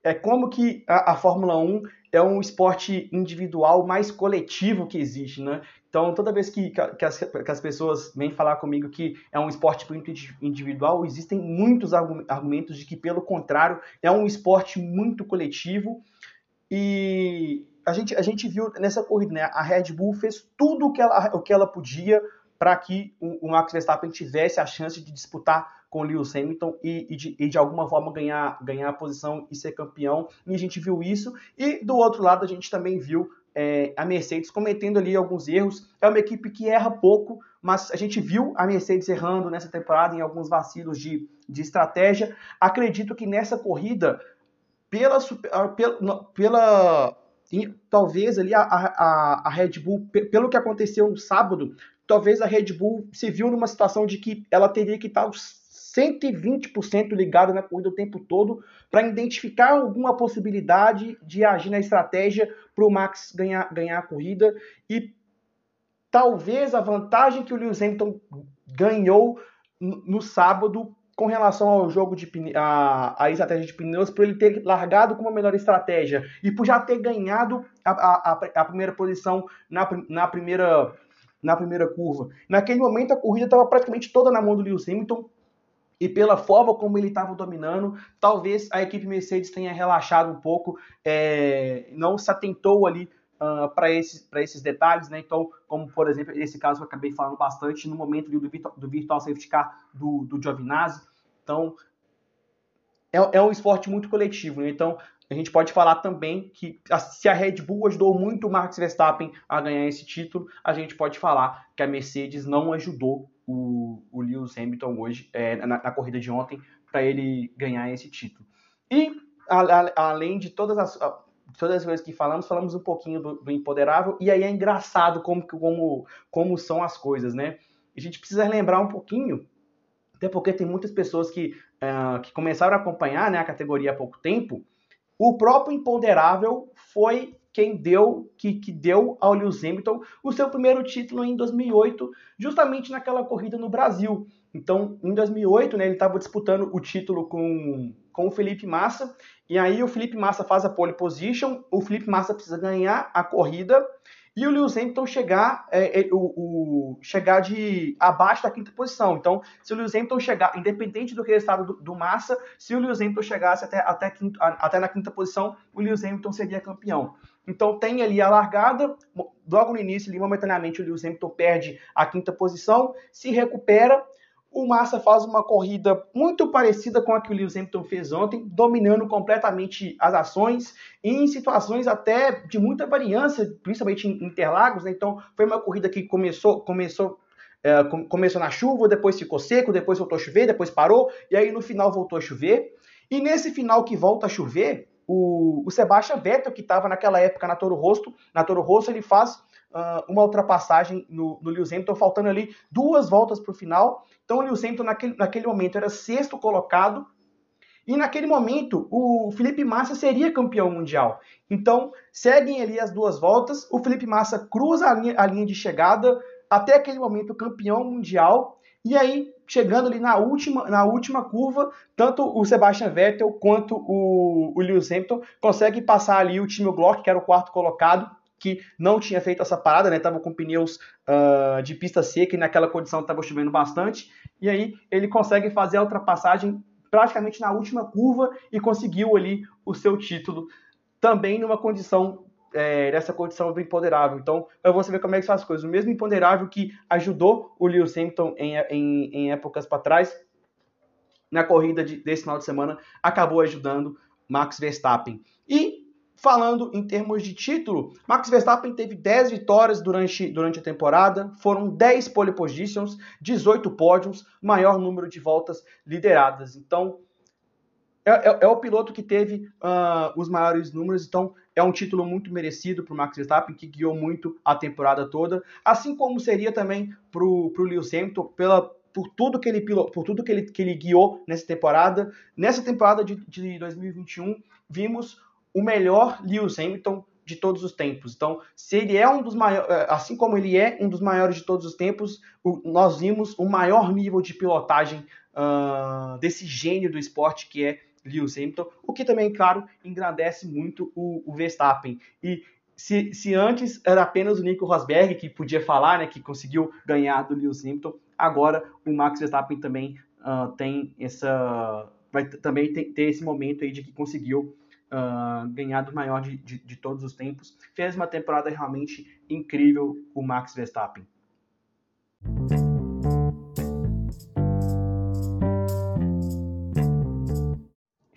é como que a, a, Fórmula 1 é um esporte individual mais coletivo que existe, né? Então, toda vez que, que, as, que as pessoas vêm falar comigo que é um esporte muito individual, existem muitos argumentos de que, pelo contrário, é um esporte muito coletivo. E a gente, a gente viu nessa corrida, né? A Red Bull fez tudo o que ela, o que ela podia para que o, o Max Verstappen tivesse a chance de disputar com Lewis Hamilton e, e, de, e, de, alguma forma ganhar, ganhar a posição e ser campeão. E a gente viu isso. E do outro lado a gente também viu é, a Mercedes cometendo ali alguns erros. É uma equipe que erra pouco, mas a gente viu a Mercedes errando nessa temporada em alguns vacilos de, de estratégia. Acredito que nessa corrida, pela, ah, pela, pela talvez ali a, a, a Red Bull, pelo que aconteceu no sábado, talvez a Red Bull se viu numa situação de que ela teria que estar 120% ligado na corrida o tempo todo para identificar alguma possibilidade de agir na estratégia para o Max ganhar, ganhar a corrida. E talvez a vantagem que o Lewis Hamilton ganhou no sábado com relação ao jogo de a, a estratégia de pneus, por ele ter largado com uma melhor estratégia e por já ter ganhado a, a, a primeira posição na, na, primeira, na primeira curva. Naquele momento a corrida estava praticamente toda na mão do Lewis Hamilton, e pela forma como ele estava dominando, talvez a equipe Mercedes tenha relaxado um pouco, é, não se atentou ali uh, ah, para esses, esses detalhes, né? Então, como por exemplo, esse caso que eu acabei falando bastante no momento do, virtual, do virtual safety car do, do Giovinazzi. Então, é, é um esporte muito coletivo, né? Então, a gente pode falar também que se a Red Bull ajudou muito o Max Verstappen a ganhar esse título, a gente pode falar que a Mercedes não ajudou o, o Lewis Hamilton hoje, é, na, na, corrida de ontem, para ele ganhar esse título. E, a, a, além de todas as, todas as coisas que falamos, falamos um pouquinho do, do Empoderável, e aí é engraçado como, como, como são as coisas, né? A gente precisa lembrar um pouquinho, até porque tem muitas pessoas que, uh, que começaram a acompanhar né, a categoria há pouco tempo, o próprio Imponderável foi quem deu que, que deu ao Lewis Hamilton o seu primeiro título em 2008, justamente naquela corrida no Brasil. Então, em 2008, né, ele estava disputando o título com, com o Felipe Massa, e aí o Felipe Massa faz a pole position, o Felipe Massa precisa ganhar a corrida, e o Lewis Hamilton chegar, é, é, o, o, chegar de abaixo da quinta posição. Então, se o Lewis Hamilton chegar, independente do resultado do, do Massa, se o Lewis Hamilton chegasse até, até, quinto, até na quinta posição, o Lewis Hamilton seria campeão. Então tem ali a largada, logo no início, ali, momentaneamente, o Lewis Hamilton perde a quinta posição, se recupera. O Massa faz uma corrida muito parecida com a que o Lewis Hamilton fez ontem, dominando completamente as ações, em situações até de muita variância, principalmente em Interlagos. Né? Então foi uma corrida que começou, começou é, começou na chuva, depois ficou seco, depois voltou a chover, depois parou, e aí no final voltou a chover. E nesse final que volta a chover, o, o Sebastian Vettel, que estava naquela época na Toro Rosso, na Toro Rosso ele faz uh, uma ultrapassagem no, no Lewis Hamilton, faltando ali duas voltas para o final. Então o Lewis Hamilton naquele, naquele momento era sexto colocado, e naquele momento, o Felipe Massa seria campeão mundial. Então, seguem ali as duas voltas. O Felipe Massa cruza a linha, a linha de chegada, até aquele momento campeão mundial. E aí, chegando ali na última, na última curva, tanto o Sebastian Vettel quanto o, o Lewis Hamilton conseguem passar ali o Timo Glock, que era o quarto colocado, que não tinha feito essa parada, né? Tava com pneus uh, de pista seca e naquela condição estava chovendo bastante. E aí ele consegue fazer a ultrapassagem praticamente na última curva e conseguiu ali o seu título, também numa condição é, nessa condição do imponderável. Então, eu vou ver como é que são as coisas. O mesmo imponderável que ajudou o Lewis Hamilton em, em, em épocas para trás, na corrida de, desse final de semana, acabou ajudando Max Verstappen. E, falando em termos de título, Max Verstappen teve 10 vitórias durante, durante a temporada, foram 10 pole positions, 18 pódios, maior número de voltas lideradas. Então, é, é, é, o piloto que teve uh, os maiores números, então é um título muito merecido para o Max Verstappen, que guiou muito a temporada toda, assim como seria também para o Lewis Hamilton, pela, por tudo que ele por tudo que ele, que ele guiou nessa temporada. Nessa temporada de, de 2021, vimos o melhor Lewis Hamilton de todos os tempos. Então, se ele é um dos maiores, eh, assim como ele é um dos maiores de todos os tempos, nós vimos o maior nível de pilotagem uh, desse gênio do esporte que é Lewis Hamilton, o que também, claro, engrandece muito o, o Verstappen. E se, se, antes era apenas o Nico Rosberg que podia falar, né, que conseguiu ganhar do Lewis Hamilton, agora o Max Verstappen também uh, tem essa, vai também ter, ter, esse momento aí de que conseguiu uh, ganhar do maior de, de, de todos os tempos. Fez uma temporada realmente incrível o Max Verstappen.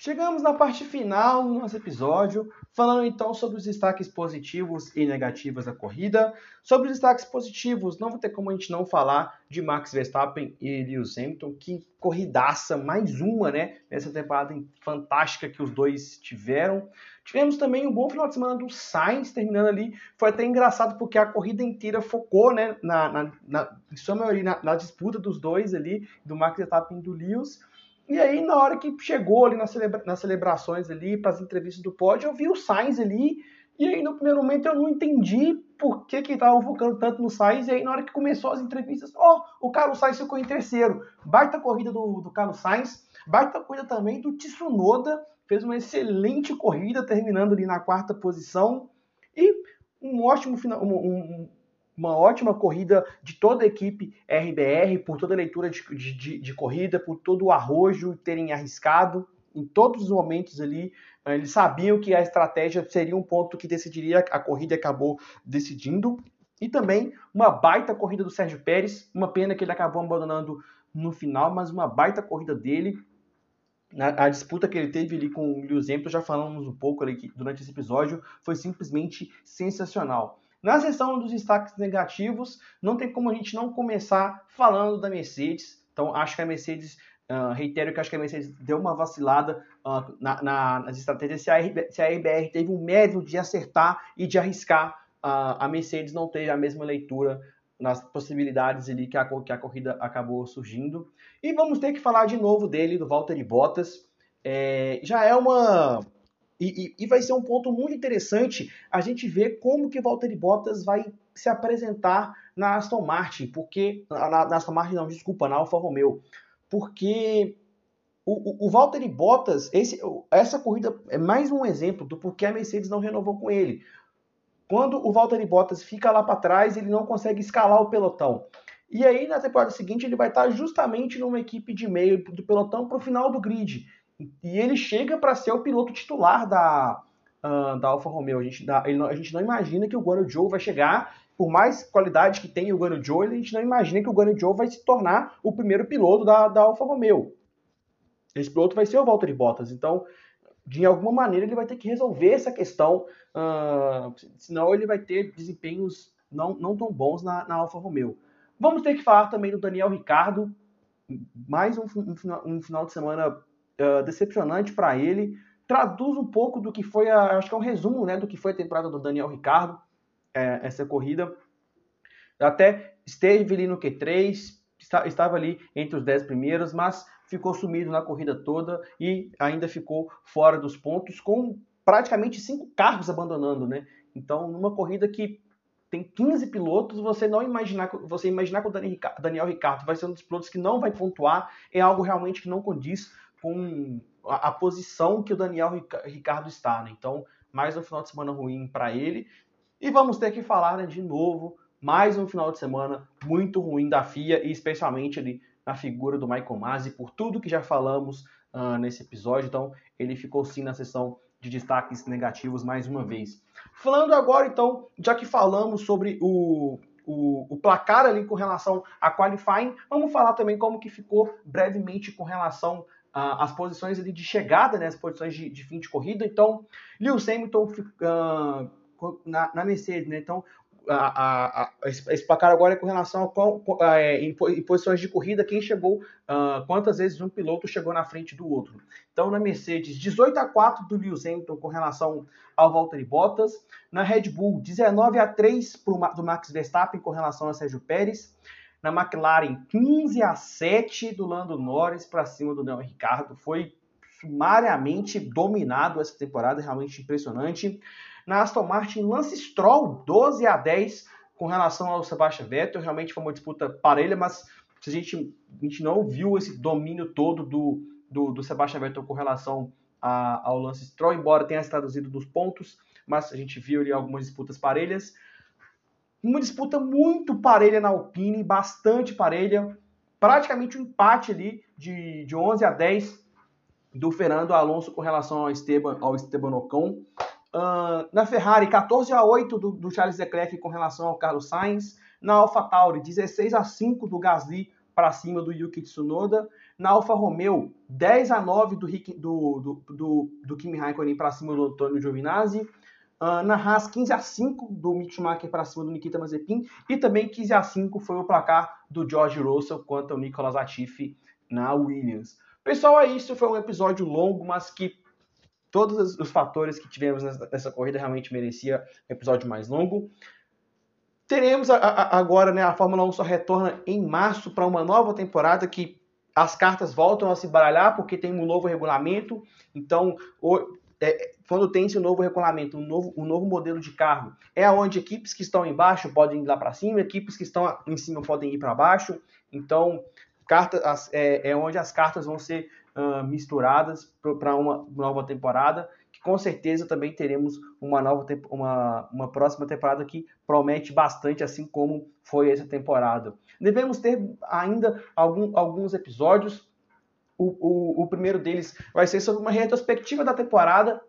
Chegamos na parte final do nosso episódio, falando então sobre os destaques positivos e negativos da corrida. Sobre os destaques positivos, não vai ter como a gente não falar de Max Verstappen e Lewis Hamilton, que corridaça, mais uma, né, nessa temporada fantástica que os dois tiveram. Tivemos também um bom final de semana do Sainz, terminando ali. Foi até engraçado porque a corrida inteira focou, né, na, na, na em sua maioria, na, na disputa dos dois ali, do Max Verstappen e do Lewis. E aí, na hora que chegou ali nas, celebra nas celebrações ali, para as entrevistas do pódio, eu vi o Sainz ali, e aí no primeiro momento eu não entendi por que que estavam focando tanto no Sainz, e aí na hora que começou as entrevistas, ó, oh, o Carlos Sainz ficou em terceiro. Baita corrida do, do Carlos Sainz, baita corrida também do Tsunoda, fez uma excelente corrida, terminando ali na quarta posição, e um ótimo final, um, uma ótima corrida de toda a equipe RBR, por toda a leitura de, de, de corrida, por todo o arrojo terem arriscado em todos os momentos ali. Eh, eles sabiam que a estratégia seria um ponto que decidiria, a corrida acabou decidindo. E também uma baita corrida do Sérgio Pérez, uma pena que ele acabou abandonando no final, mas uma baita corrida dele. A, a disputa que ele teve ali com o Lewis Hamilton, já falamos um pouco ali durante esse episódio, foi simplesmente sensacional. Na seção dos destaques negativos, não tem como a gente não começar falando da Mercedes. Então, acho que a Mercedes, uh, reitero que acho que a Mercedes deu uma vacilada uh, na, na, nas estratégias. Se a, se a RBR teve um mérito de acertar e de arriscar, uh, a Mercedes não teve a mesma leitura nas possibilidades ali que a, que a corrida acabou surgindo. E vamos ter que falar de novo dele, do Valtteri Bottas. É, já é uma e, e, e, vai ser um ponto muito interessante a gente ver como que Valtteri Bottas vai se apresentar na Aston Martin, porque na, na Aston Martin não, desculpa, na Alfa Romeo, porque o, o, o Valtteri Bottas, esse, essa corrida é mais um exemplo do porquê a Mercedes não renovou com ele. Quando o Valtteri Bottas fica lá para trás, ele não consegue escalar o pelotão. E aí, na temporada seguinte, ele vai estar justamente numa equipe de meio do pelotão para o final do grid. E ele chega para ser o piloto titular da, uh, da Alfa Romeo. A gente, da, a gente não imagina que o Guano Joe vai chegar, por mais qualidade que tem o Guano Joe, a gente não imagina que o Guano Joe vai se tornar o primeiro piloto da, da Alfa Romeo. Esse piloto vai ser o Valtteri Bottas. Então, de alguma maneira, ele vai ter que resolver essa questão, uh, senão ele vai ter desempenhos não, não tão bons na, na Alfa Romeo. Vamos ter que falar também do Daniel Ricardo, mais um, um, um final de semana uh, decepcionante para ele. Traduz um pouco do que foi, a, acho que é um resumo né, do que foi a temporada do Daniel Ricardo, é, essa corrida. Até esteve ali no Q3, está, estava ali entre os 10 primeiros, mas ficou sumido na corrida toda e ainda ficou fora dos pontos, com praticamente cinco carros abandonando, né? Então, numa corrida que tem 15 pilotos, você não imaginar, você imaginar que o Daniel Ricardo vai ser um dos pilotos que não vai pontuar é algo realmente que não condiz com a, posição que o Daniel Ricardo está, né? Então, mais um final de semana ruim para ele. E vamos ter que falar né, de novo, mais um final de semana muito ruim da FIA e especialmente ali na figura do Michael Masi, por tudo que já falamos uh, nesse episódio. Então, ele ficou sim na sessão de destaques negativos mais uma vez. Falando agora, então, já que falamos sobre o, o, o, placar ali com relação a qualifying, vamos falar também como que ficou brevemente com relação às posições ali de chegada, né, as posições de, de fim de corrida. Então, Lewis Hamilton uh, na, na Mercedes, né? Então, a, a, esse placar agora é com relação a, qual, a, é, em, em, posições de corrida, quem chegou, uh, quantas vezes um piloto chegou na frente do outro. Então, na Mercedes, 18 a 4 do Lewis Hamilton com relação ao Valtteri Bottas. Na Red Bull, 19 a 3 pro, do Max Verstappen com relação a Sérgio Pérez. Na McLaren, 15 a 7 do Lando Norris para cima do Daniel Ricardo. Foi sumariamente dominado essa temporada, realmente impressionante. Na Aston Martin, Lance Stroll 12 a 10 com relação ao Sebastian Vettel. Realmente foi uma disputa parelha, mas a gente, a gente não viu esse domínio todo do, do, do Sebastian Vettel com relação a, ao Lance Stroll, embora tenha se traduzido dos pontos, mas a gente viu ali algumas disputas parelhas. Uma disputa muito parelha na Alpine, bastante parelha, praticamente um empate ali de, de 11 a 10 do Fernando Alonso com relação ao Esteban, ao Esteban Ocon. Uh, na Ferrari, 14 a 8 do, do, Charles Leclerc com relação ao Carlos Sainz. Na AlphaTauri, 16 a 5 do Gasly para cima do Yuki Tsunoda. Na Alfa Romeo, 10 a 9 do, do, do, do Kimi Raikkonen para cima do Antônio Giovinazzi. Uh, na Haas, 15 a 5 do Mick Schumacher para cima do Nikita Mazepin. E também 15 a 5 foi o placar do George Russell contra o Nicolas Latifi na Williams. Pessoal, é isso. Foi um episódio longo, mas que todos os fatores que tivemos nessa, nessa corrida realmente merecia um episódio mais longo. Teremos a, a, agora, né, a Fórmula 1 só retorna em março para uma nova temporada que as cartas voltam a se baralhar porque tem um novo regulamento. Então, o, é, quando tem esse novo regulamento, um novo, um novo modelo de carro, é onde equipes que estão embaixo podem ir lá para cima, equipes que estão em cima podem ir para baixo. Então, carta, as, é, é onde as cartas vão ser uh, misturadas para uma nova temporada, que com certeza também teremos uma nova uma, uma próxima temporada que promete bastante, assim como foi essa temporada. Devemos ter ainda algum, alguns episódios. O, o, o primeiro deles vai ser sobre uma retrospectiva da temporada,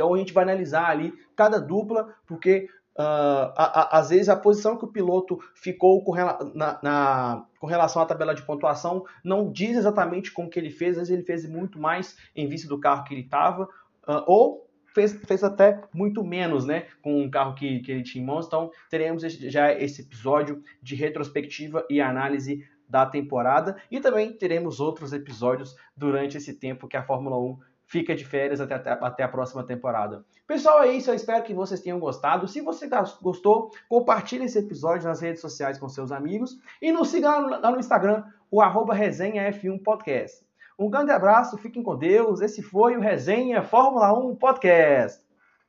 então a gente vai analisar ali cada dupla, porque Uh, a, a, às vezes a posição que o piloto ficou com, rela na, na, com, relação à tabela de pontuação não diz exatamente como que ele fez, às vezes ele fez muito mais em vista do carro que ele estava, uh, ou fez, fez até muito menos né, com o carro que, que ele tinha em mãos. Então teremos já esse episódio de retrospectiva e análise da temporada e também teremos outros episódios durante esse tempo que a Fórmula 1 fica de férias até, até a próxima temporada. Pessoal, é isso. Eu espero que vocês tenham gostado. Se você gostou, compartilhe esse episódio nas redes sociais com seus amigos e nos siga lá no Instagram, o arroba resenhaf1 podcast. Um grande abraço, fiquem com Deus. Esse foi o Resenha Fórmula 1 Podcast.